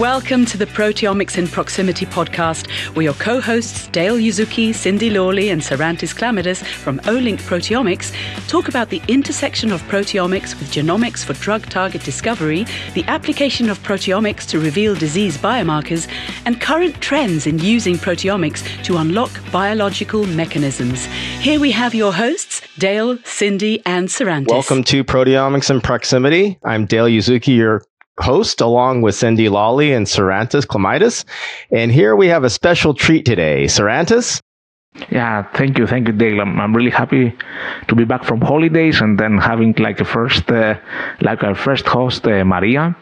Welcome to the Proteomics in Proximity podcast, where your co hosts Dale Yuzuki, Cindy Lawley, and Sarantis Chlamydas from Olink Proteomics talk about the intersection of proteomics with genomics for drug target discovery, the application of proteomics to reveal disease biomarkers, and current trends in using proteomics to unlock biological mechanisms. Here we have your hosts, Dale, Cindy, and Sarantis. Welcome to Proteomics in Proximity. I'm Dale Yuzuki, your host, along with Cindy Lawley and Sarantis Chlamydas. And here we have a special treat today. Sarantis? Yeah, thank you, thank you, Dale. I'm, I'm really happy to be back from holidays and then having like a first, uh, like our first host, uh, Maria.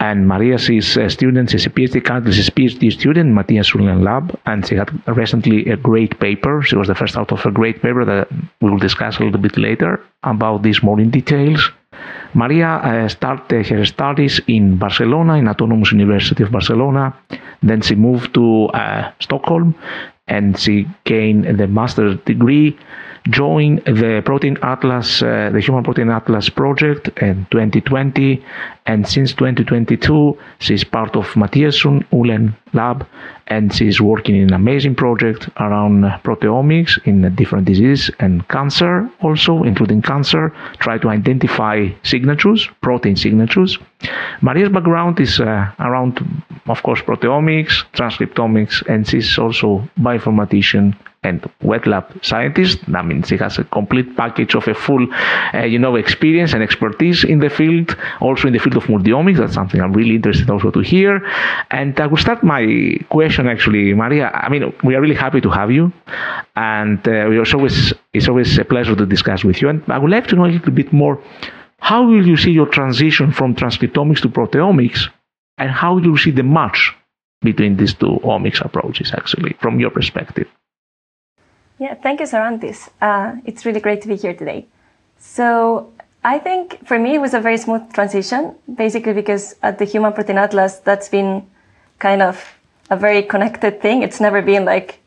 And Maria is a student, she's a PhD candidate, she's a PhD student, Mathias Uhlén Lab, and she had recently a great paper. She was the first out of a great paper that we will discuss a little bit later about this more in details. Maria uh, started her studies in Barcelona, in Autonomous University of Barcelona. Then she moved to uh, Stockholm and she gained the master's degree joined the Protein Atlas, uh, the Human Protein Atlas project in 2020, and since 2022, she's part of Mathias Uhlén Lab, and she's working in an amazing project around proteomics in different diseases and cancer, also including cancer. Try to identify signatures, protein signatures. Maria's background is uh, around, of course, proteomics, transcriptomics, and she's also bioinformatician and wet lab scientist. That means he has a complete package of a full, uh, you know, experience and expertise in the field, also in the field of multiomics. That's something I'm really interested also to hear. And I will start my question actually, Maria. I mean, we are really happy to have you, and uh, also always it's always a pleasure to discuss with you. And I would like to know a little bit more. How will you see your transition from transcriptomics to proteomics, and how do you see the match between these two omics approaches, actually, from your perspective? Yeah, thank you, Sarantis. Uh, it's really great to be here today. So I think for me it was a very smooth transition, basically because at the Human Protein Atlas, that's been kind of a very connected thing. It's never been like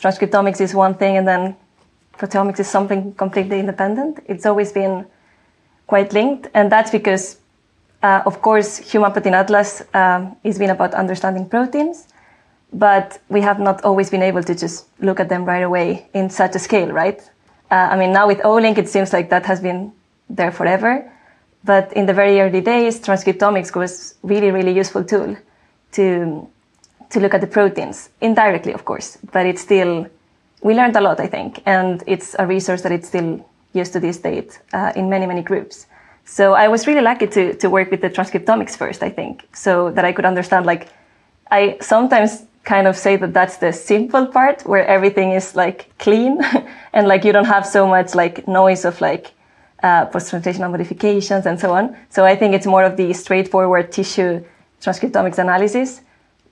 transcriptomics is one thing and then proteomics is something completely independent. It's always been quite linked, and that's because, uh, of course, Human Protein Atlas um, has been about understanding proteins, but we have not always been able to just look at them right away in such a scale, right? Uh, I mean, now with Olink, it seems like that has been there forever. But in the very early days, transcriptomics was really, really useful tool to, to look at the proteins indirectly, of course, but it's still, we learned a lot, I think, and it's a resource that it's still used to this date uh, in many, many groups. So I was really lucky to, to work with the transcriptomics first, I think, so that I could understand, like, I sometimes kind of say that that's the simple part where everything is like clean and like you don't have so much like noise of like uh, post-translational modifications and so on. So I think it's more of the straightforward tissue transcriptomics analysis.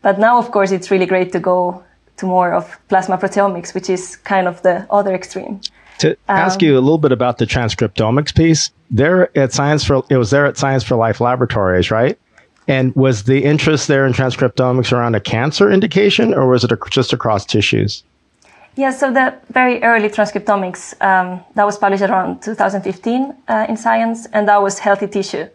But now, of course, it's really great to go to more of plasma proteomics, which is kind of the other extreme. To um, ask you a little bit about the transcriptomics piece, there at Science for it was there at Science for Life Laboratories, right? And was the interest there in transcriptomics around a cancer indication, or was it just across tissues? Yeah, so the very early transcriptomics um, that was published around 2015 uh, in Science, and that was healthy tissue.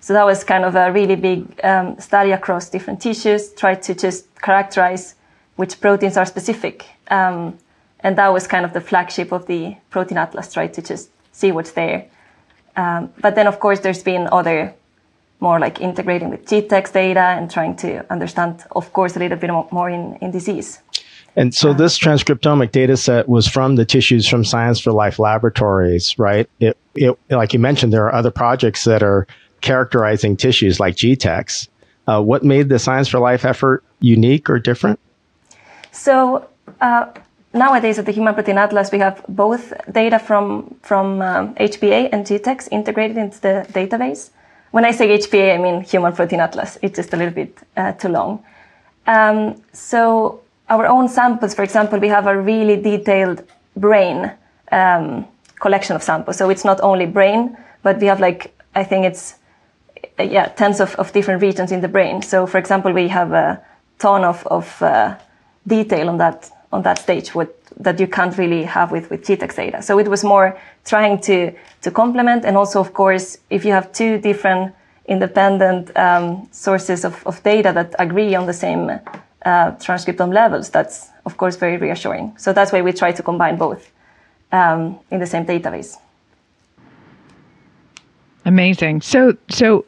So that was kind of a really big um, study across different tissues, tried to just characterize which proteins are specific. Um, and that was kind of the flagship of the Protein Atlas, tried to just see what's there. Um, but then, of course, there's been other more like integrating with GTEx data and trying to understand, of course, a little bit more in, in disease. And so this transcriptomic data set was from the tissues from Science for Life laboratories, right? It, it, like you mentioned, there are other projects that are characterizing tissues like GTEx. Uh, what made the Science for Life effort unique or different? So uh, nowadays at the Human Protein Atlas, we have both data from, from um, HPA and GTEx integrated into the database. When I say HPA, I mean Human Protein Atlas. It's just a little bit uh, too long. Um, so our own samples, for example, we have a really detailed brain um, collection of samples. So it's not only brain, but we have like, I think it's, uh, yeah, tens of, of different regions in the brain. So for example, we have a ton of, of uh, detail on that, on that stage with, that you can't really have with, with GTEx data. So it was more trying to, to complement. And also, of course, if you have two different independent um, sources of, of, data that agree on the same uh, transcriptome levels, that's of course very reassuring. So that's why we try to combine both um, in the same database. Amazing. So, so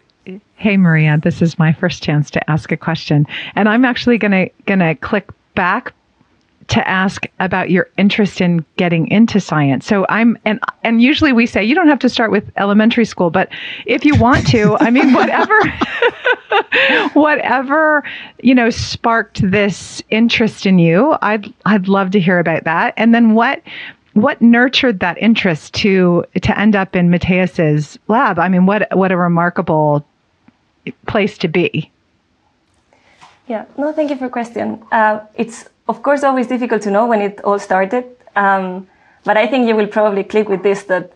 hey Maria, this is my first chance to ask a question, and I'm actually gonna gonna click back to ask about your interest in getting into science. So I'm and and usually we say you don't have to start with elementary school, but if you want to, I mean whatever whatever, you know, sparked this interest in you, I'd I'd love to hear about that. And then what what nurtured that interest to to end up in Mathias's lab? I mean, what what a remarkable place to be. Yeah, no, thank you for question. Uh, it's of course, always difficult to know when it all started. Um, but I think you will probably click with this that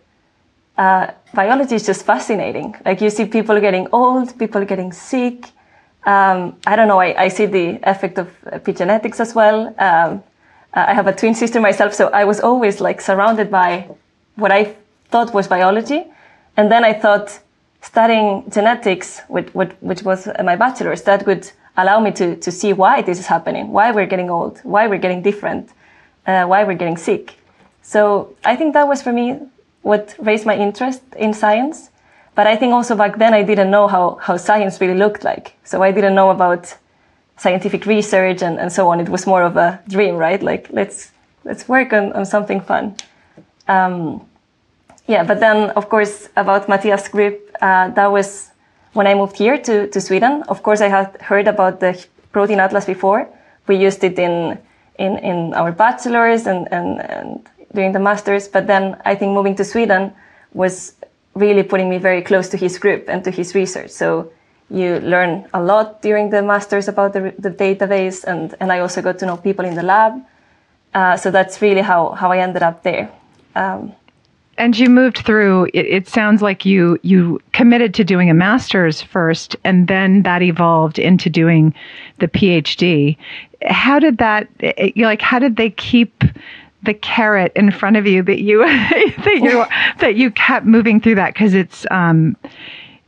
uh, biology is just fascinating. Like you see people getting old, people getting sick. Um, I don't know. I, I, see the effect of epigenetics as well. Um, I have a twin sister myself, so I was always like surrounded by what I thought was biology, and then I thought studying genetics, which, which was my bachelor's, that would allow me to, to see why this is happening, why we're getting old, why we're getting different, uh, why we're getting sick. So I think that was for me what raised my interest in science. But I think also back then I didn't know how, how science really looked like. So I didn't know about scientific research and, and so on. It was more of a dream, right? Like let's, let's work on, on something fun. Um, yeah, but then of course about Mathias Grip, uh, that was when I moved here to, to Sweden, of course, I had heard about the protein atlas before. We used it in, in, in our bachelor's and, and, and during the master's. But then I think moving to Sweden was really putting me very close to his group and to his research. So you learn a lot during the master's about the, the database. And, and I also got to know people in the lab. Uh, so that's really how, how I ended up there. Um, and you moved through it, it, sounds like you you committed to doing a master's first and then that evolved into doing the phd how did that like how did they keep the carrot in front of you that you that you that you kept moving through that because it's um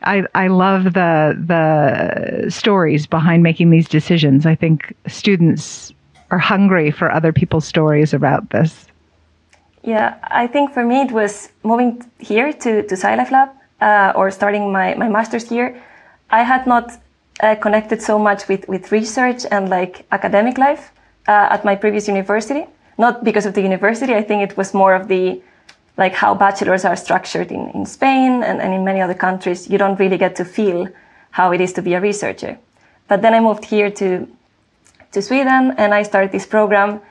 I, I love the the stories behind making these decisions. I think students are hungry for other people's stories about this. Yeah, I think for me it was moving here to, to SciLifeLab uh, or starting my, my master's here. I had not uh, connected so much with, with research and like academic life uh, at my previous university. Not because of the university, I think it was more of the like how bachelors are structured in, in Spain and, and in many other countries. You don't really get to feel how it is to be a researcher. But then I moved here to, to Sweden and I started this program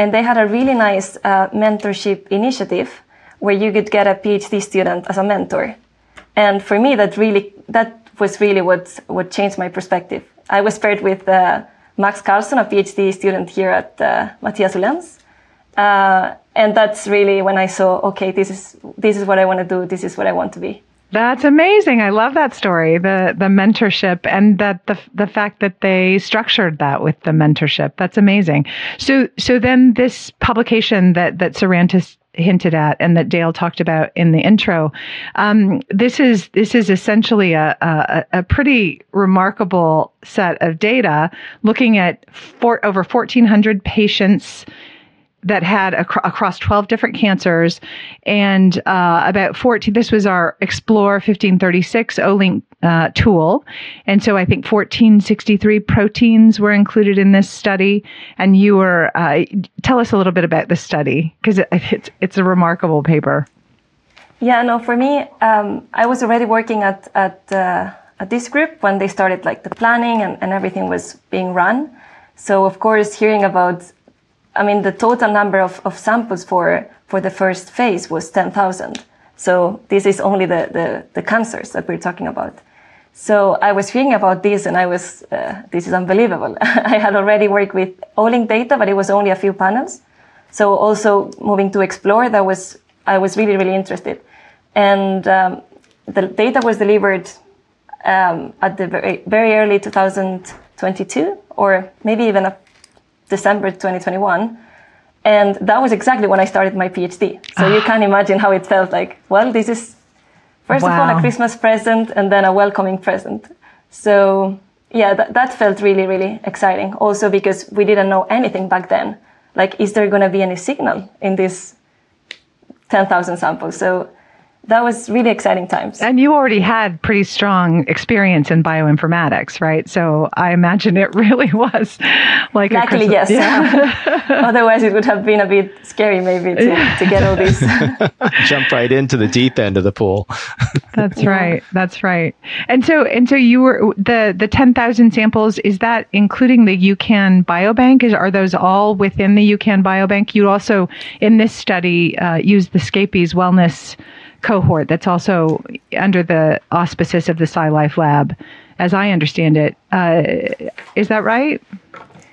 and they had a really nice uh, mentorship initiative where you could get a PhD student as a mentor. And for me, that really, that was really what, what changed my perspective. I was paired with uh, Max Karlsson, a PhD student here at uh, Mathias Uhlén's. Uh, and that's really when I saw, okay, this is, this is what I want to do. This is what I want to be. That's amazing. I love that story, the the mentorship and that the the fact that they structured that with the mentorship. That's amazing. So so then this publication that that Sarantis hinted at and that Dale talked about in the intro. Um, this is this is essentially a, a, a pretty remarkable set of data looking at four, over 1,400 patients that had ac- across 12 different cancers and uh, about 14 this was our explore 1536 olink uh, tool. And so i think 1463 proteins were included in this study. And you were uh, tell us a little bit about the study because it, it's, it's a remarkable paper. Yeah no for me um, i was already working at, at, uh, at this group when they started like the planning and, and everything was being run. So of course hearing about I mean, the total number of, of samples for, for the first phase was 10,000. So this is only the, the, the, cancers that we're talking about. So I was reading about this and I was, uh, this is unbelievable. I had already worked with Olink data, but it was only a few panels. So also moving to explore, that was, I was really, really interested. And um, the data was delivered um, at the very, very early 2022, or maybe even a December 2021. And that was exactly when I started my PhD. So you ah. can imagine how it felt like, well, this is First wow. of all, a Christmas present and then a welcoming present. So yeah, that, that felt really, really exciting. Also because we didn't know anything back then. Like, is there going to be any signal in this 10,000 samples? So that was really exciting times. And you already had pretty strong experience in bioinformatics, right? So I imagine it really was like luckily yes. Yeah. Otherwise, it would have been a bit scary maybe to, to get all this. Jump right into the deep end of the pool. That's right. That's right. And so and so you were the the ten thousand samples. Is that including the UCAN biobank? Is are those all within the UCAN biobank? You also in this study uh, used the SCAPIS Wellness cohort that's also under the auspices of the SciLifeLab, as I understand it. Uh, is that right?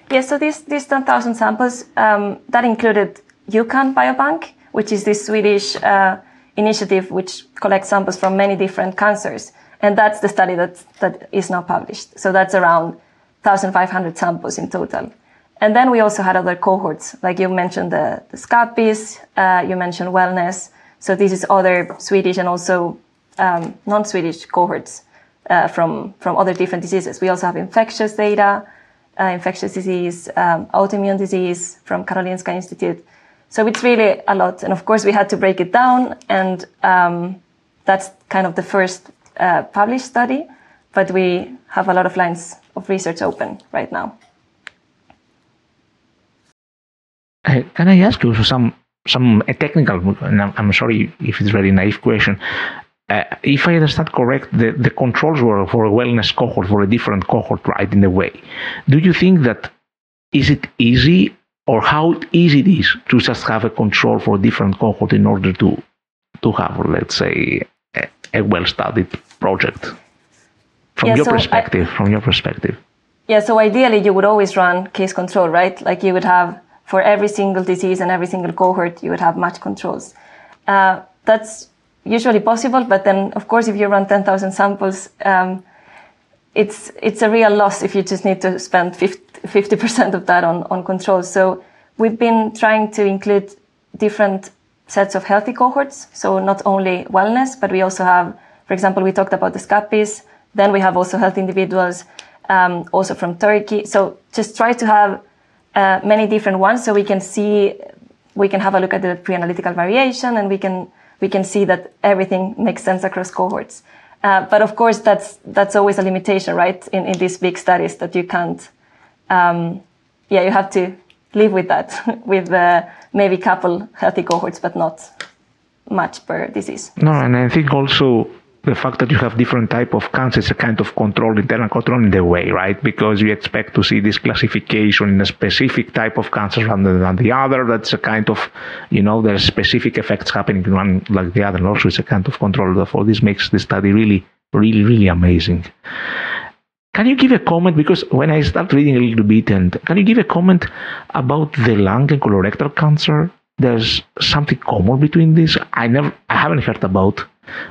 Yes, so these, these 10,000 samples, um, that included UCAN Biobank, which is this Swedish uh, initiative which collects samples from many different cancers. And that's the study that, that is now published. So that's around 1,500 samples in total. And then we also had other cohorts, like you mentioned the, the SCAPIS, uh, you mentioned wellness, so this is other Swedish and also um, non-Swedish cohorts uh, from from other different diseases. We also have infectious data, uh, infectious disease, um, autoimmune disease from Karolinska Institute. So it's really a lot, and of course we had to break it down, and um, that's kind of the first uh, published study. But we have a lot of lines of research open right now. Can I ask you some some a technical, and I'm, I'm sorry if it's a very naive question. Uh, if I understand correct, the, the controls were for a wellness cohort, for a different cohort, right, in a way. Do you think that is it easy or how easy it is to just have a control for a different cohort in order to to have, let's say, a, a well-studied project from yeah, your so perspective? I, from your perspective. Yeah. So ideally, you would always run case control, right? Like you would have for every single disease and every single cohort, you would have match controls. Uh, that's usually possible, but then, of course, if you run 10,000 samples, um, it's it's a real loss if you just need to spend 50 percent of that on on controls. So we've been trying to include different sets of healthy cohorts. So not only wellness, but we also have, for example, we talked about the SCAPIS. Then we have also healthy individuals, um, also from Turkey. So just try to have uh, many different ones. So we can see we can have a look at the pre-analytical variation and we can we can see that everything makes sense across cohorts. Uh, but of course that's that's always a limitation right in, in these big studies that you can't um, yeah you have to live with that with uh, maybe couple healthy cohorts but not much per disease. No and i think also the fact that you have different type of cancers is a kind of control, internal control in the way, right? Because you expect to see this classification in a specific type of cancer rather than the other. That's a kind of, you know, there's specific effects happening in one like the other. And also it's a kind of control. Therefore, this makes the study really, really, really amazing. Can you give a comment? Because when I start reading a little bit, and can you give a comment about the lung and colorectal cancer? There's something common between these. I never, I haven't heard about.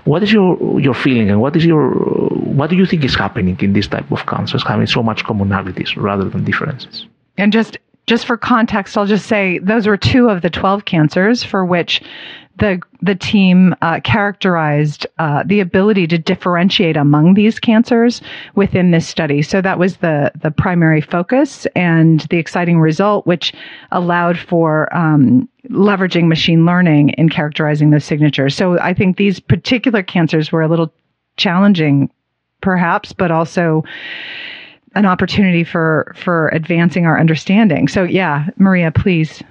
What is your your feeling, and what is your what do you think is happening in this type of cancers, having so much commonalities rather than differences? And just just for context, I'll just say those were two of the 12 cancers for which the the team uh, characterized uh, the ability to differentiate among these cancers within this study. So that was the the primary focus and the exciting result, which allowed for um, leveraging machine learning in characterizing those signatures. So I think these particular cancers were a little challenging, perhaps, but also an opportunity for for advancing our understanding. So yeah, Maria, please.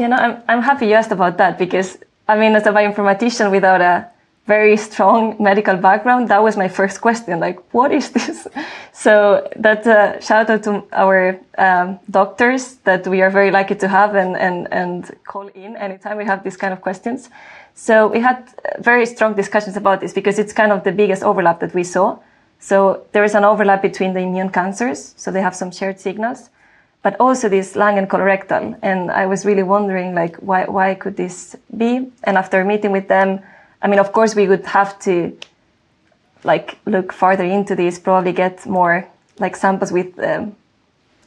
You know, I'm, I'm happy you asked about that because, I mean, as a bioinformatician without a very strong medical background, that was my first question. Like, what is this? So that's a shout out to our um, doctors that we are very lucky to have and, and, and call in anytime we have these kind of questions. So we had very strong discussions about this because it's kind of the biggest overlap that we saw. So there is an overlap between the immune cancers. So they have some shared signals but also this lung and colorectal. And I was really wondering, like, why, why could this be? And after meeting with them, I mean, of course, we would have to, like, look farther into this, probably get more, like, samples with, um,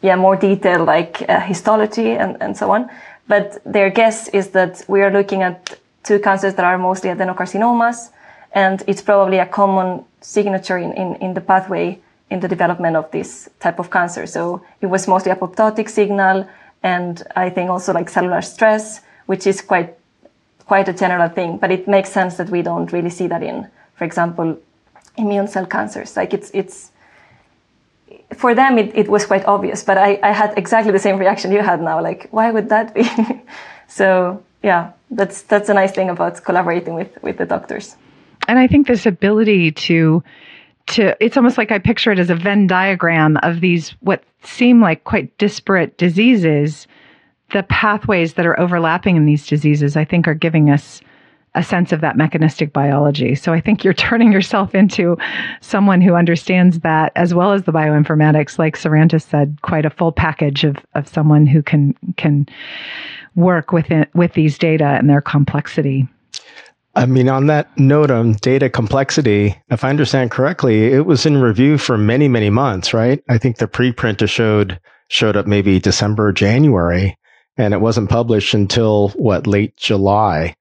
yeah, more detail, like uh, histology and, and so on. But their guess is that we are looking at two cancers that are mostly adenocarcinomas And it's probably a common signature in, in, in the pathway in the development of this type of cancer. So it was mostly apoptotic signal and I think also like cellular stress, which is quite quite a general thing, but it makes sense that we don't really see that in, for example, immune cell cancers. Like it's it's for them it, it was quite obvious, but I, I had exactly the same reaction you had now. Like, why would that be? so yeah, that's that's a nice thing about collaborating with with the doctors. And I think this ability to to it's almost like I picture it as a Venn diagram of these what seem like quite disparate diseases. The pathways that are overlapping in these diseases, I think, are giving us a sense of that mechanistic biology. So I think you're turning yourself into someone who understands that as well as the bioinformatics, like Sarantis said, quite a full package of, of someone who can can work with it, with these data and their complexity. I mean, on that note on data complexity, if I understand correctly, it was in review for many, many months, right? I think the preprint showed showed up maybe December, January, and it wasn't published until what late July.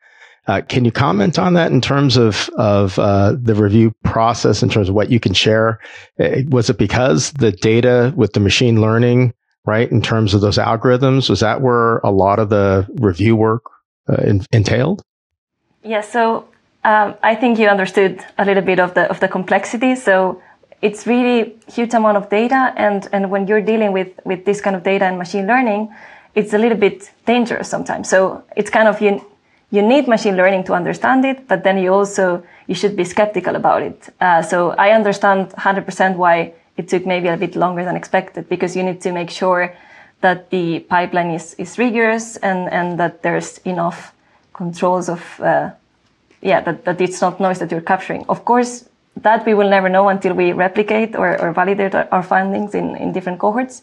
Uh, can you comment on that in terms of of uh, the review process, in terms of what you can share? Uh, was it because the data with the machine learning, right, in terms of those algorithms, was that where a lot of the review work uh, in, entailed? Yeah, so um, I think you understood a little bit of the of the complexity. So it's really huge amount of data, and and when you're dealing with with this kind of data and machine learning, it's a little bit dangerous sometimes. So it's kind of you you need machine learning to understand it, but then you also, you should be skeptical about it. Uh, so I understand 100% why it took maybe a bit longer than expected because you need to make sure that the pipeline is, is rigorous and, and that there's enough controls of, uh, yeah, that, that it's not noise that you're capturing. Of course, that we will never know until we replicate or, or validate our, our, findings in, in different cohorts.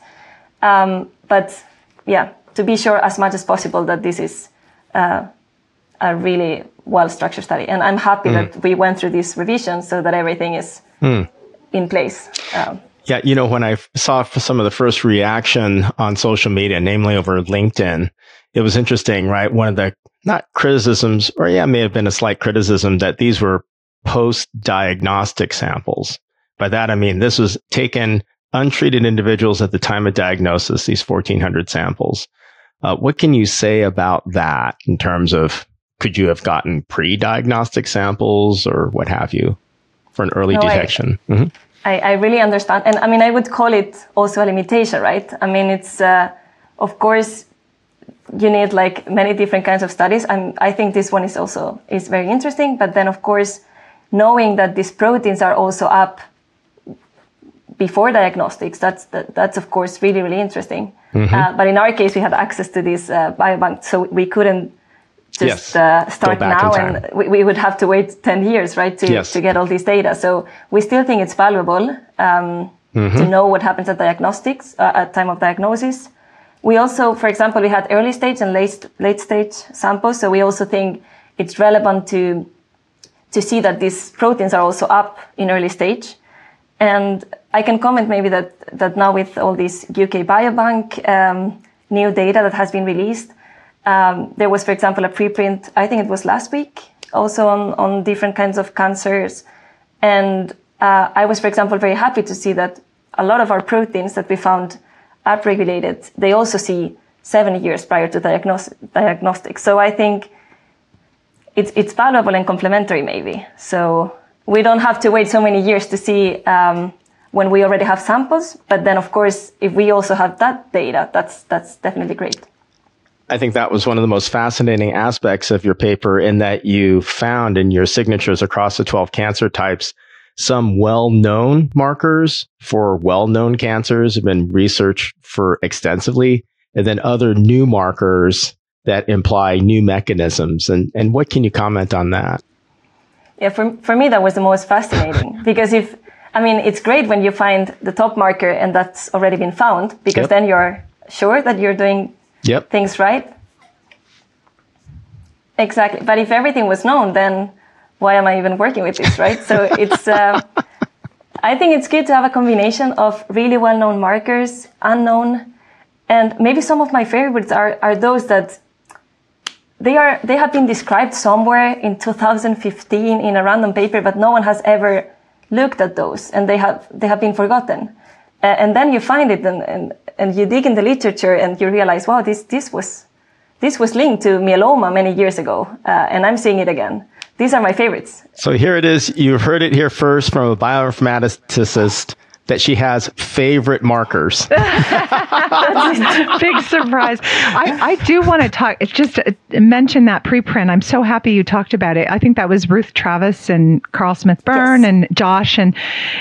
Um, but yeah, to be sure as much as possible that this is, uh, a really well structured study. And I'm happy mm. that we went through this revision so that everything is mm. in place. Um, yeah, you know, when I saw some of the first reaction on social media, namely over LinkedIn, it was interesting, right? One of the not criticisms, or yeah, may have been a slight criticism that these were post diagnostic samples. By that, I mean, this was taken untreated individuals at the time of diagnosis, these 1400 samples. Uh, what can you say about that in terms of could you have gotten pre-diagnostic samples or what have you for an early no, detection? I, mm-hmm. I, I, really understand, and I mean, I would call it also a limitation, right? I mean, it's uh, of course you need like many different kinds of studies. and I think this one is also is very interesting, but then of course, knowing that these proteins are also up before diagnostics, that's that, that's of course really really interesting. Mm-hmm. Uh, but in our case, we had access to this uh, biobank, so we couldn't just yes. uh, start now and we, we, would have to wait 10 years right to, yes. to get all this data so we still think it's valuable um, mm-hmm. to know what happens at diagnostics uh, at time of diagnosis we also for example we had early stage and late, late stage samples so we also think it's relevant to to see that these proteins are also up in early stage and i can comment maybe that that now with all this uk biobank um, new data that has been released um, there was, for example, a preprint, I think it was last week, also on, on different kinds of cancers. And uh, I was, for example, very happy to see that a lot of our proteins that we found upregulated, they also see seven years prior to diagnos- diagnostic. So I think it's, it's valuable and complementary, maybe. So we don't have to wait so many years to see um, when we already have samples. But then, of course, if we also have that data, that's that's definitely great. I think that was one of the most fascinating aspects of your paper in that you found in your signatures across the 12 cancer types some well-known markers for well-known cancers have been researched for extensively and then other new markers that imply new mechanisms and and what can you comment on that yeah for, for me that was the most fascinating because if i mean it's great when you find the top marker and that's already been found because yep. then you're sure that you're doing yep. things right. Exactly. But if everything was known, then why am I even working with this, right? So it's, uh, I think it's good to have a combination of really well-known markers, unknown, and maybe some of my favorites are, are those that they are they have been described somewhere in 2015 in a random paper, but no one has ever looked at those, and they have they have been forgotten. Uh, and then you find it, and, and and you dig in the literature, and you realize, wow, this this was this was linked to myeloma many years ago, uh, and I'm seeing it again. These are my favorites. So here it is. You heard it here first from a bioinformaticist that she has favorite markers. Big surprise. I, I do want to talk, it's just uh, mention that preprint. I'm so happy you talked about it. I think that was Ruth Travis and Karl Smith-Byrne yes. and Josh. And,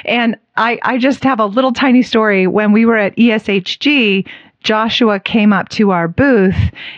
and I, I just have a little tiny story. When we were at ESHG, Joshua came up to our booth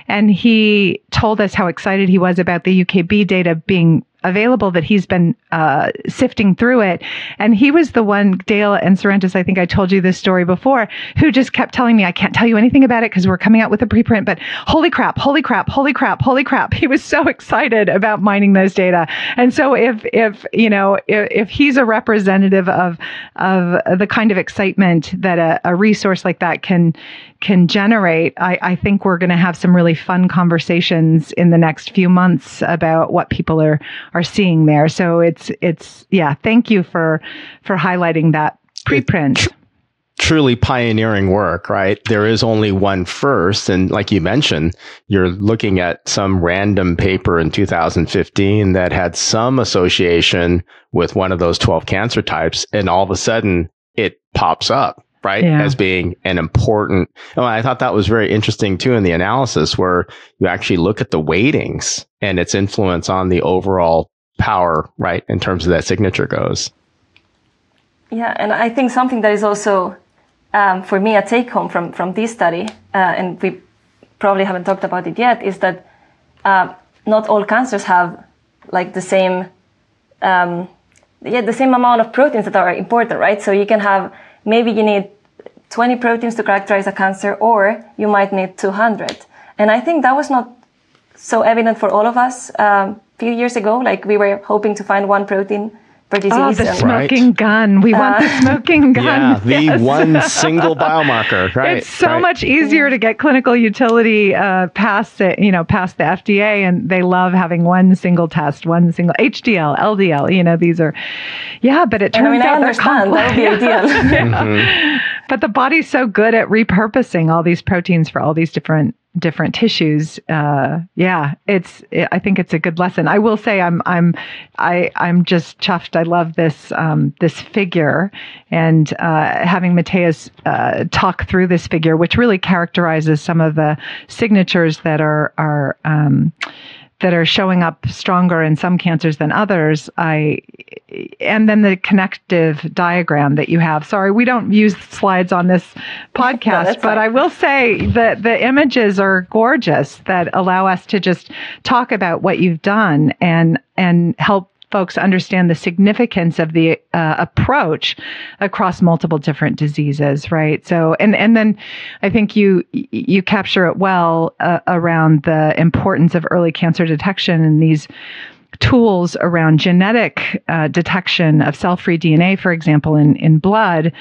and he told us how excited he was about the UKB data being available that he's been uh, sifting through it. And he was the one, Dale and Sarantis, I think I told you this story before, who just kept telling me, I can't tell you anything about it because we're coming out with a preprint, but holy crap, holy crap, holy crap, holy crap. He was so excited about mining those data. And so if, if, you know, if, if he's a representative of, of the kind of excitement that a, a resource like that can, can generate, I, I think we're going to have some really fun conversations in the next few months about what people are, are seeing there. So it's it's yeah. Thank you for for highlighting that preprint. It, truly pioneering work, right? There is only one first. And like you mentioned, you're looking at some random paper in 2015 that had some association with one of those 12 cancer types. And all of a sudden it pops up right? Yeah. As being an important. Oh, I thought that was very interesting too in the analysis where you actually look at the weightings and its influence on the overall power, right? In terms of that signature goes. Yeah. And I think something that is also, um, for me, a take home from, from this study, uh, and we probably haven't talked about it yet, is that, uh, not all cancers have like the same, um, yeah, the same amount of proteins that are important, right? So you can have maybe you need 20 proteins to characterize a cancer, or you might need 200. And I think that was not so evident for all of us um, a few years ago. Like we were hoping to find one protein per disease. Oh, the smoking right. gun. We uh, want the uh, smoking gun. Yeah, the yes. one single biomarker. Right. It's so right. much easier to get clinical utility uh, past it, you know, past the FDA, and they love having one single test, one single HDL, LDL. You know, these are, yeah. But it turns I mean, out I understand. That would be ideal. mm-hmm. But the body's so good at repurposing all these proteins for all these different different tissues uh, yeah it's it, i think it's a good lesson. I will say i'm i'm i i'm just chuffed. I love this um, this figure and uh, having Matheus uh, talk through this figure which really characterizes some of the signatures that are are um, that are showing up stronger in some cancers than others. I, and then the connective diagram that you have. Sorry, we don't use slides on this podcast, no, but. I will say that the images are gorgeous that allow us to just talk about what you've done and, and help folks understand the significance of the uh, approach across multiple different diseases, right? So, and and then I think you you capture it well uh, around the importance of early cancer detection and these tools around genetic uh, detection of cell-free DNA, for example, in in blood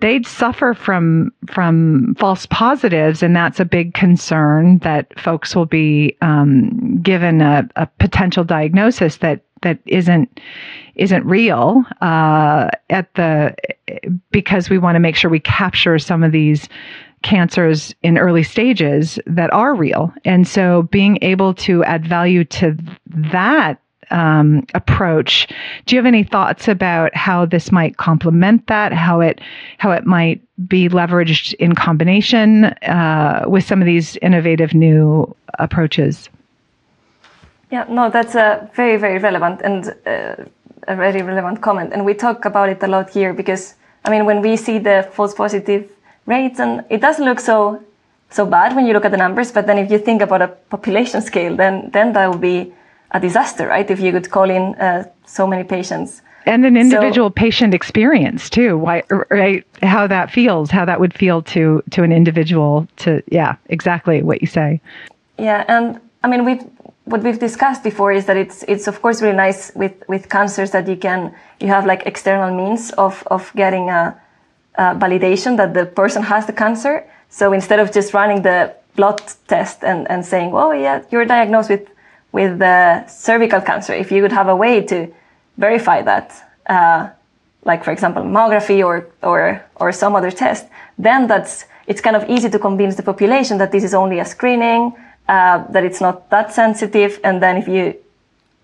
they'd suffer from from false positives, and that's a big concern that folks will be um, given a, a, potential diagnosis that that isn't isn't real uh, at the because we want to make sure we capture some of these cancers in early stages that are real, and so being able to add value to that um, approach. Do you have any thoughts about how this might complement that? How it how it might be leveraged in combination uh, with some of these innovative new approaches? Yeah, no, that's a very very relevant and uh, a very relevant comment, and we talk about it a lot here because I mean when we see the false positive rates, and it doesn't look so so bad when you look at the numbers, but then if you think about a population scale, then then that would be a disaster, right? If you could call in uh, so many patients. And an individual so, patient experience too, why, right? How that feels, how that would feel to to an individual. To yeah, exactly what you say. Yeah, and I mean, we what we've discussed before is that it's it's of course really nice with with cancers that you can you have like external means of of getting a, a validation that the person has the cancer. So instead of just running the blood test and, and saying, oh yeah, you're diagnosed with, with uh, cervical cancer. If you would have a way to verify that, uh, like for example, mammography or, or, or some other test, then that's, it's kind of easy to convince the population that this is only a screening, uh, that it's not that sensitive. And then if you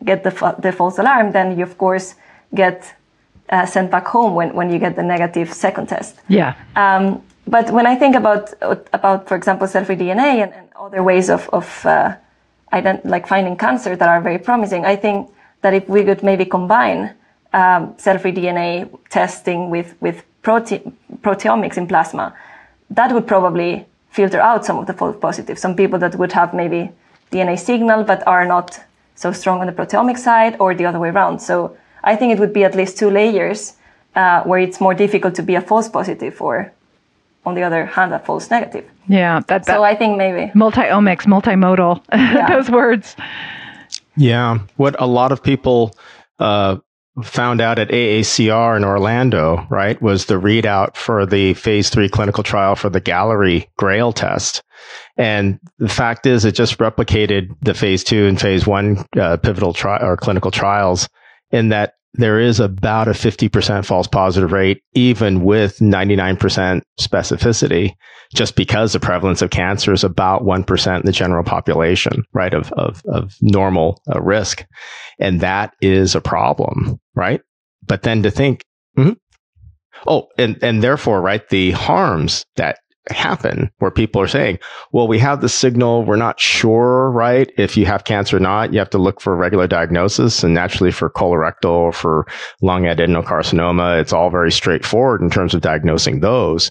get the, the false alarm, then you of course get uh, sent back home when, when you get the negative second test. Yeah. Um, but when I think about about, for example, cell-free DNA and, and other ways of of uh, ident- like finding cancer that are very promising, I think that if we could maybe combine um, cell-free DNA testing with with prote- proteomics in plasma, that would probably filter out some of the false positives. Some people that would have maybe DNA signal but are not so strong on the proteomic side, or the other way around. So I think it would be at least two layers uh, where it's more difficult to be a false positive or on the other hand, a false negative. Yeah. That, that so I think maybe multi-omics, multimodal, Yeah. those words. Yeah. What a lot of people uh, found out at AACR in Orlando, right, was the readout for the phase three clinical trial for the Galleri Grail test. And the fact is, it just replicated the phase two and phase one uh, pivotal trial or clinical trials in that there is about a 50% false positive rate, even with 99% specificity, just because the prevalence of cancer is about 1% in the general population, right, of, of, of normal uh, risk. And that is a problem, right? But then to think, mhm. oh, and, and therefore, right, the harms that happen where people are saying, well, we have the signal. We're not sure, right? If you have cancer or not, you have to look for regular diagnosis. And naturally for colorectal or for lung adenocarcinoma, it's all very straightforward in terms of diagnosing those.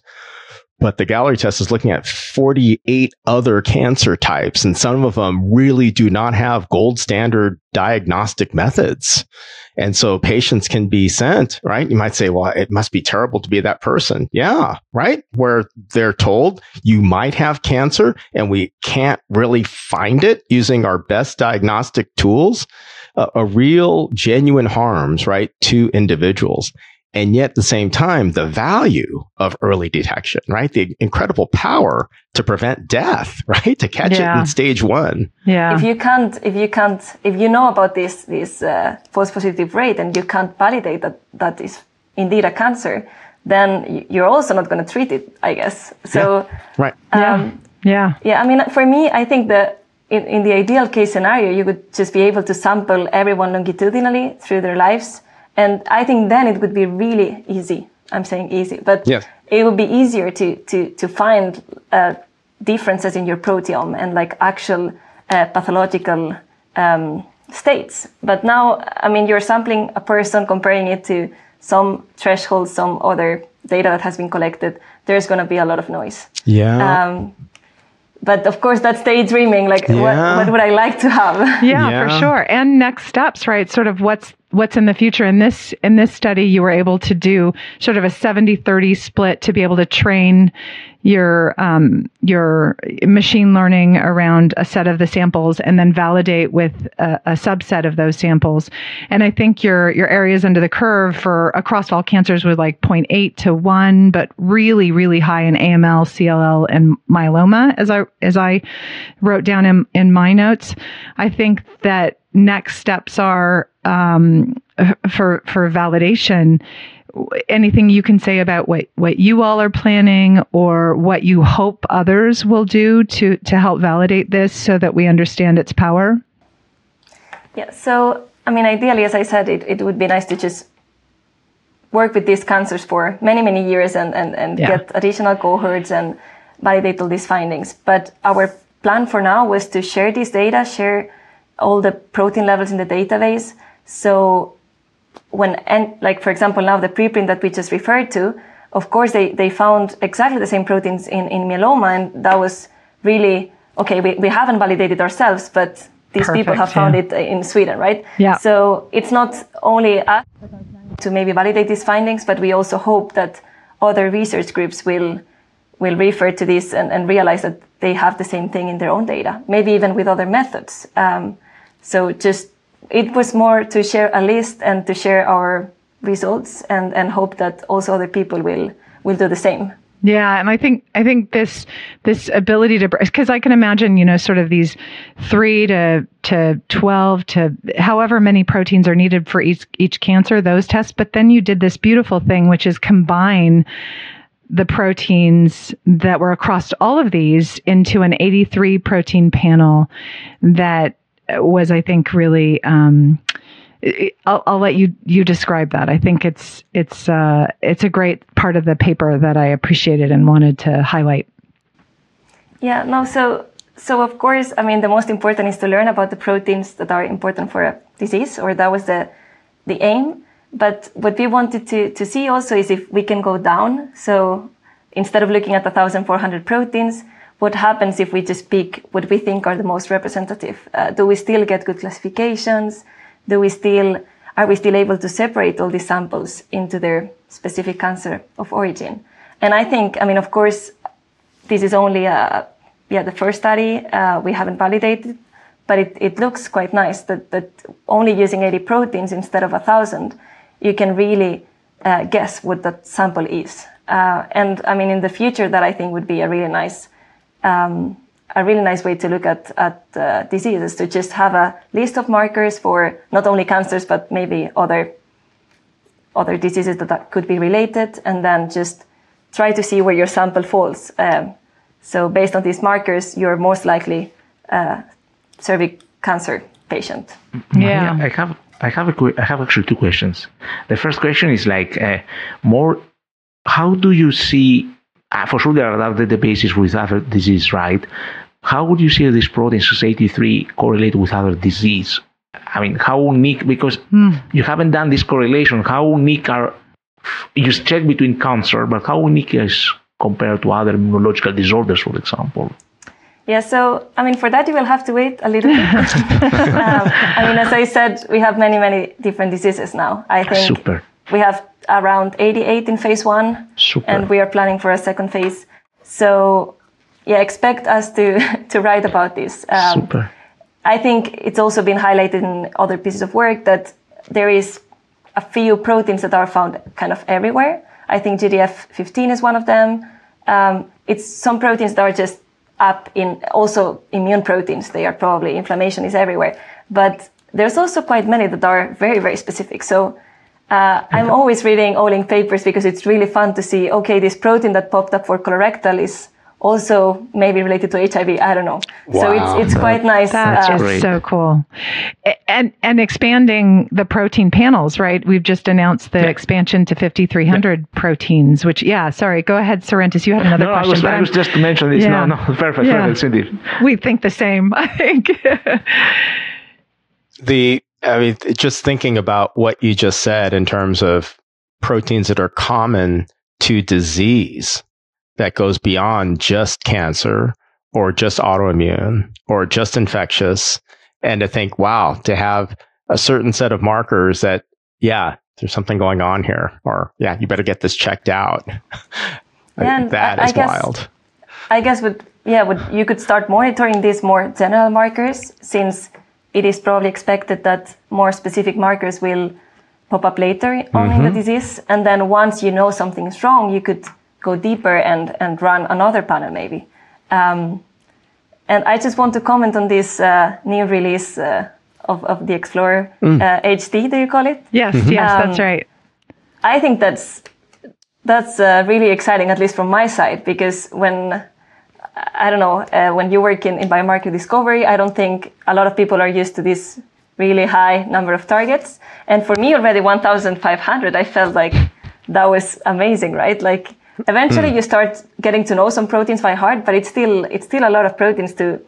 But the Galleri test is looking at 48 other cancer types, and some of them really do not have gold standard diagnostic methods. And so patients can be sent, right? You might say, well, it must be terrible to be that person. Yeah, right? Where they're told you might have cancer and we can't really find it using our best diagnostic tools, uh, a real genuine harms, right, to individuals. And yet at the same time, the value of early detection, right? The incredible power to prevent death, right? To catch Yeah. it in stage one. Yeah. if you can't, if you can't, if you know about this this uh, false positive rate and you can't validate that that is indeed a cancer, then you're also not going to treat it, I guess. So. Right. yeah. yeah. Yeah, I mean, for me, I think that in, in the ideal case scenario, you would just be able to sample everyone longitudinally through their lives. And I think then it would be really easy. I'm saying easy, but Yes. it would be easier to, to, to find uh, differences in your proteome and like actual uh, pathological um, states. But now, I mean, you're sampling a person, comparing it to some threshold, some other data that has been collected. There's going to be a lot of noise. Yeah. Um, but of course, that's daydreaming. Like, Yeah. what, what would I like to have? Yeah, Yeah. for sure. And next steps, right? Sort of what's what's in the future. In this in this study, you were able to do sort of a 70-30 split to be able to train your um, your machine learning around a set of the samples and then validate with a, a subset of those samples. And I think your your areas under the curve for across all cancers were like 0.8 to 1, but really really high in AML, CLL, and myeloma, as I as I wrote down in in my notes. I think that next steps are um, for for validation. Anything you can say about what what you all are planning, or what you hope others will do to to help validate this, so that we understand its power. Yeah. So, I mean, ideally, as I said, it, it would be nice to just work with these cancers for many, many years and, and, and Yeah. get additional cohorts and validate all these findings. But our plan for now was to share this data, share all the protein levels in the database. So when, and like, for example, now the preprint that we just referred to, of course, they, they found exactly the same proteins in, in myeloma. And that was really, okay, we, we haven't validated ourselves, but these people Perfect, have found yeah. it in Sweden, right? Yeah. So it's not only us to maybe validate these findings, but we also hope that other research groups will will refer to this and, and realize that they have the same thing in their own data, maybe even with other methods. Um, so just it was more to share a list and to share our results and, and hope that also other people will will do the same. Yeah, and I think I think this this ability to because I can imagine you know sort of these three to to twelve to however many proteins are needed for each each cancer those tests, but then you did this beautiful thing which is combine the proteins that were across all of these into an 83 protein panel that was I think really um, I'll, I'll, let you you describe that. I think it's it's uh, it's a great part of the paper that I appreciated and wanted to highlight. Yeah, no. So so of course, I mean, the most important is to learn about the proteins that are important for a disease, or that was the the aim. But what we wanted to to see also is if we can go down. So instead of looking at 1,400 proteins, what happens if we just pick what we think are the most representative? Uh, do we still get good classifications? do we still are we still able to separate all these samples into their specific cancer of origin? And I think, I mean, of course, this is only a, yeah, the first study uh, we haven't validated, but it, it looks quite nice that, that only using 80 proteins instead of a thousand, you can really uh, guess what that sample is. Uh, and I mean, in the future, that I think would be a really nice um, a really nice way to look at, at uh, diseases to just have a list of markers for not only cancers, but maybe other, other diseases that could be related, and then just try to see where your sample falls. Um, so based on these markers, you're most likely uh, cervix cancer patient. Yeah. I have I have a I have actually two questions. The first question is like uh, more how do you see uh, for sure there are other databases with other diseases, right? How would you see this protein SOS83 correlate with other disease? I mean, how unique, because mm. you haven't done this correlation, how unique are, you check between cancer, but how unique is compared to other immunological disorders, for example? Yeah, so I mean, for that you will have to wait a little bit. um, I mean, as I said, we have many, many different diseases now. I think Super. we have around 88 in phase one, Super. and we are planning for a second phase. So yeah, expect us to to write about this. Um, Super. I think it's also been highlighted in other pieces of work that there is a few proteins that are found kind of everywhere. I think GDF15 is one of them. Um, it's some proteins that are just up in also immune proteins. They are probably inflammation is everywhere, but there's also quite many that are very very specific. So. Uh, I'm always reading Olink papers because it's really fun to see, okay, this protein that popped up for colorectal is also maybe related to HIV. I don't know. Wow. So it's it's quite nice. That's uh, just so cool. And and expanding the protein panels, right? We've just announced the yeah. expansion to 5300 yeah. proteins. Which yeah, sorry. Go ahead, Sarantis. You had another no, question. I was, I was just to mention this. Yeah. No, no, perfect, yeah. perfect, Cindy. We think the same. I think. the I mean, just thinking about what you just said in terms of proteins that are common to disease that goes beyond just cancer or just autoimmune or just infectious. And to think, wow, to have a certain set of markers that, yeah, there's something going on here, or yeah, you better get this checked out. And that I, is I guess, wild. I guess would yeah, would you could start monitoring these more general markers since it is probably expected that more specific markers will pop up later on mm-hmm. in the mm-hmm. disease. And then once you know something is wrong, you could go deeper and, and run another panel maybe. Um, and I just want to comment on this uh, new release uh, of, of the Explorer mm. uh, HT, do you call it? Yes, mm-hmm. yes, um, that's right. I think that's that's uh, really exciting, at least from my side, because when I don't know uh, when you work in, in biomarker discovery, I don't think a lot of people are used to this really high number of targets. And for me, already 1,500, I felt like that was amazing, right? Like Eventually, mm. you start getting to know some proteins by heart, but it's still it's still a lot of proteins to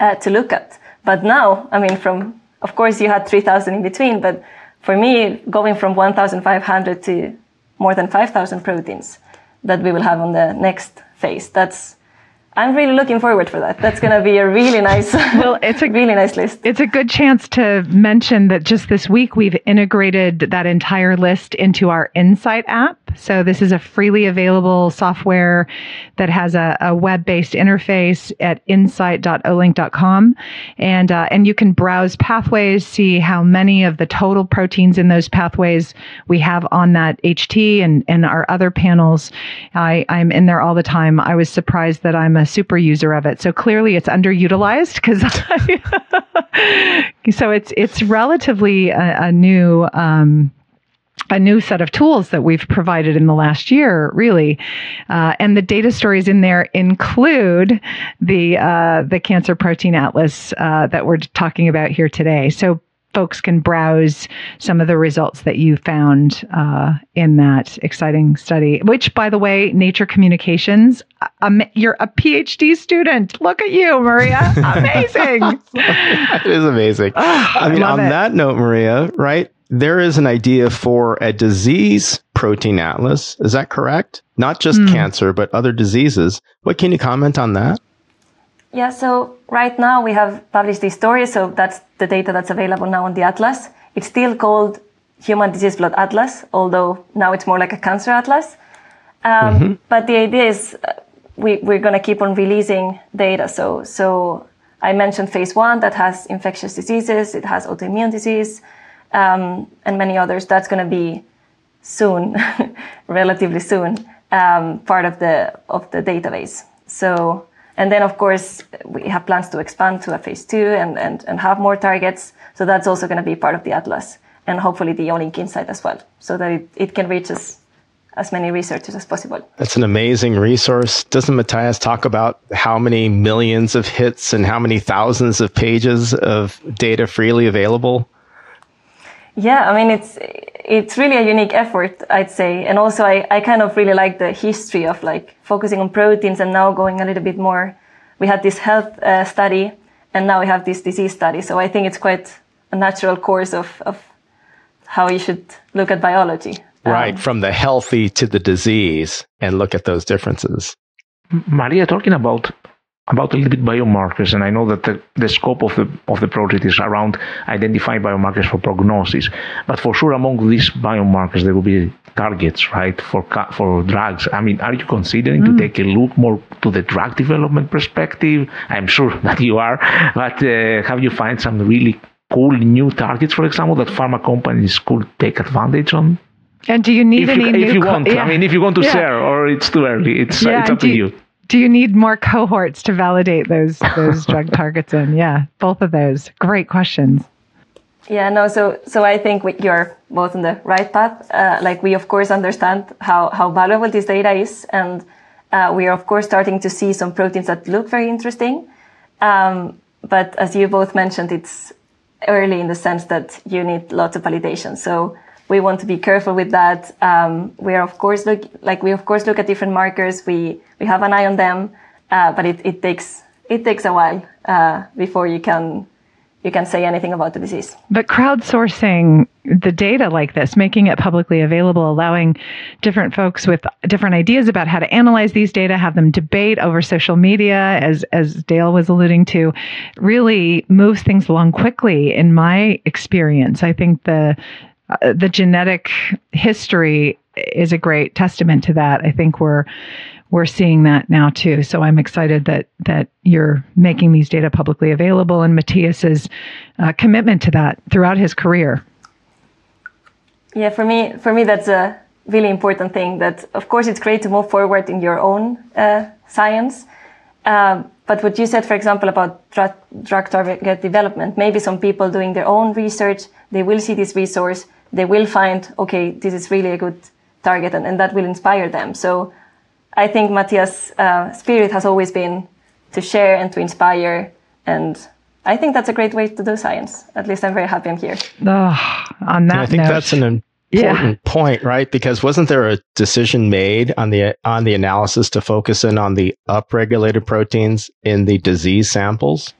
uh, to look at. But now, I mean, from of course you had 3,000 in between, but for me, going from 1,500 to more than 5,000 proteins that we will have on the next phase, that's I'm really looking forward for that. That's going to be a really nice, well, it's a really nice list. It's a good chance to mention that just this week we've integrated that entire list into our Insight app. So this is a freely available software that has a, a web-based interface at insight.olink.com, and uh, and you can browse pathways, see how many of the total proteins in those pathways we have on that HT and and our other panels. I I'm in there all the time. I was surprised that I'm a super user of it. So clearly it's underutilized because so it's it's relatively a, a new. Um, a new set of tools that we've provided in the last year, really. Uh, and the data stories in there include the uh, the cancer protein atlas uh, that we're talking about here today. So folks can browse some of the results that you found uh, in that exciting study. Which, by the way, Nature Communications, um, you're a PhD student. Look at you, Maria! Amazing. it is amazing. Oh, I mean, on it. that note, Maria, right? there is an idea for a disease protein atlas. Is that correct? Not just mm. cancer, but other diseases. What can you comment on that? Yeah, so right now we have published this story, so that's the data that's available now on the atlas. It's still called Human Disease Blood Atlas, although now it's more like a cancer atlas. Um, mm-hmm. But the idea is uh, we, we're going to keep on releasing data. So, so I mentioned phase one that has infectious diseases, it has autoimmune disease, um, and many others. That's going to be soon, relatively soon, um, part of the of the database. So, and then of course we have plans to expand to a phase two and and, and have more targets. So that's also going to be part of the atlas and hopefully the Olink Insight as well, so that it, it can reach us as many researchers as possible. That's an amazing resource. Doesn't Mathias talk about how many millions of hits and how many thousands of pages of data freely available? Yeah, I mean it's it's really a unique effort, I'd say, and also I, I kind of really like the history of like focusing on proteins and now going a little bit more. We had this health uh, study, and now we have this disease study. So I think it's quite a natural course of of how you should look at biology. Right, um, from the healthy to the disease, and look at those differences. Maria, talking about about a little bit biomarkers, and I know that the, the scope of the of the project is around identifying biomarkers for prognosis. But for sure, among these biomarkers, there will be targets, right, for for drugs. I mean, are you considering mm. to take a look more to the drug development perspective? I'm sure that you are, but uh, have you find some really cool new targets, for example, that pharma companies could take advantage on? And do you need if any you, new? If you want, yeah. I mean, if you want to yeah. share, or it's too early, it's yeah, it's up to you do you need more cohorts to validate those those drug targets in? Yeah, both of those. Great questions. Yeah, no. So so I think we, you're both on the right path. Uh, like we of course understand how how valuable this data is, and uh, we are of course starting to see some proteins that look very interesting. Um, but as you both mentioned, it's early in the sense that you need lots of validation. So we want to be careful with that. Um, we are of course look like we of course look at different markers. We we have an eye on them, uh, but it, it takes it takes a while uh, before you can you can say anything about the disease. But crowdsourcing the data like this, making it publicly available, allowing different folks with different ideas about how to analyze these data, have them debate over social media, as as Dale was alluding to, really moves things along quickly. In my experience, I think the uh, the genetic history is a great testament to that. I think we're we're seeing that now too. So I'm excited that that you're making these data publicly available, and Mathias's uh, commitment to that throughout his career. Yeah, for me, for me, that's a really important thing. That of course it's great to move forward in your own uh, science. Um, but what you said, for example, about drug, drug target development, maybe some people doing their own research, they will see this resource, they will find, okay, this is really a good target and, and that will inspire them. So I think Mathias' uh, spirit has always been to share and to inspire. And I think that's a great way to do science. At least I'm very happy I'm here. Oh, on that I think note, that's an important yeah. point, right? Because wasn't there a decision made on the on the analysis to focus in on the upregulated proteins in the disease samples?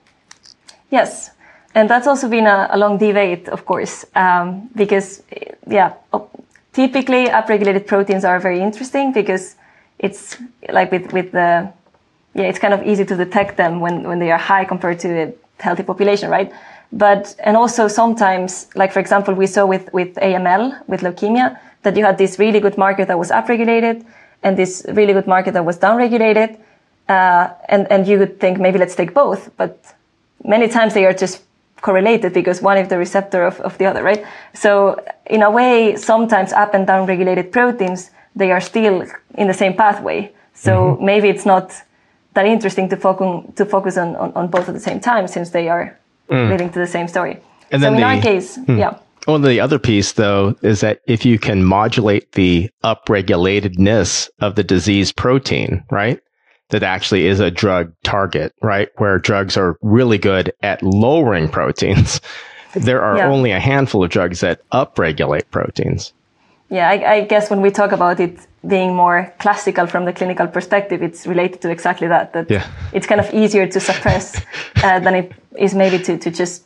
Yes, and that's also been a, a long debate, of course, um, because yeah, typically upregulated proteins are very interesting because it's like with with the yeah, it's kind of easy to detect them when when they are high compared to a healthy population, right? But and also sometimes, like for example, we saw with with AML with leukemia, that you had this really good market that was upregulated and this really good market that was downregulated. Uh, and, and you would think maybe let's take both, but many times they are just correlated because one is the receptor of, of the other, right? So in a way, sometimes up and down regulated proteins, they are still in the same pathway. So mm-hmm. maybe it's not that interesting to focus, to focus on, on, on, both at the same time since they are mm. leading to the same story. And so in the, our case, hmm. yeah. Well, the other piece, though, is that if you can modulate the upregulatedness of the disease protein, right? That actually is a drug target, right? Where drugs are really good at lowering proteins. There are yeah. only a handful of drugs that upregulate proteins. Yeah, I, I, guess when we talk about it being more classical from the clinical perspective, it's related to exactly that. That yeah. it's kind of easier to suppress uh, than it is maybe to, to just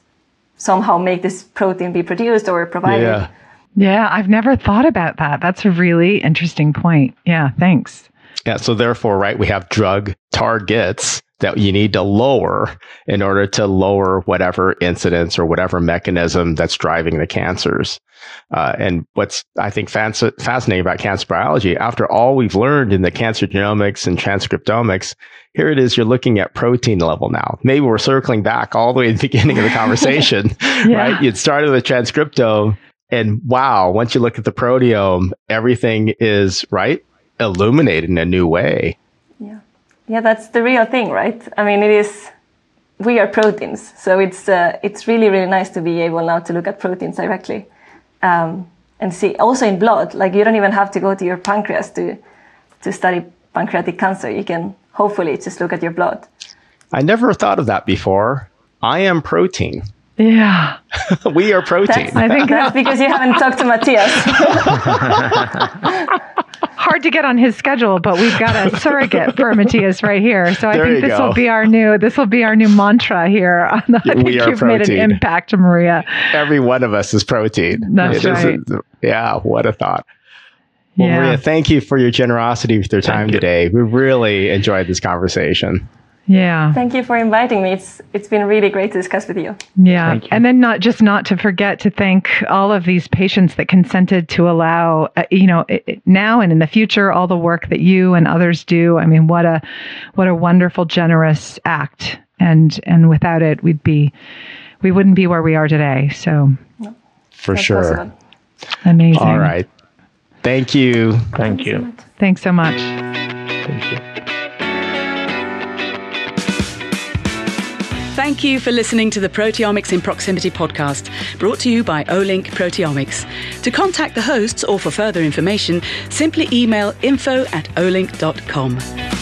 somehow make this protein be produced or provided. Yeah. Yeah, I've never thought about that. That's a really interesting point. Yeah, thanks. Yeah, so therefore, right, we have drug targets that you need to lower in order to lower whatever incidence or whatever mechanism that's driving the cancers. Uh, and what's I think fascinating about cancer biology, after all we've learned in the cancer genomics and transcriptomics, here it is, you're looking at protein level now. Maybe we're circling back all the way to the beginning of the conversation, yeah. right? You'd started with transcriptome and wow, once you look at the proteome, everything is right illuminated in a new way. Yeah. Yeah, that's the real thing, right? I mean, it is we are proteins, so it's uh, it's really really nice to be able now to look at proteins directly um, and see. Also in blood, like you don't even have to go to your pancreas to to study pancreatic cancer. You can hopefully just look at your blood. I never thought of that before. I am protein. Yeah. we are protein. That's, I think that's because you haven't talked to Mathias. Hard to get on his schedule, but we've got a surrogate for Mathias right here. So I there think this go. will be our new this will be our new mantra here. on I think we are you've protein. made an impact, Maria. Every one of us is protein. That's it right. Is, yeah, what a thought. Well, yeah. Maria, thank you for your generosity with your time today. We really enjoyed this conversation. Yeah. Thank you for inviting me. It's it's been really great to discuss with you. Yeah. You. And then not just not to forget to thank all of these patients that consented to allow uh, you know now and in the future all the work that you and others do. I mean what a what a wonderful generous act. And and without it we'd be we wouldn't be where we are today. So no, For sure. Possible. Amazing. All right. Thank you. Thank you. Thanks so much. Thank you. Thank you for listening to the Proteomics in Proximity podcast, brought to you by Olink Proteomics. To contact the hosts or for further information, simply email info at olink.com.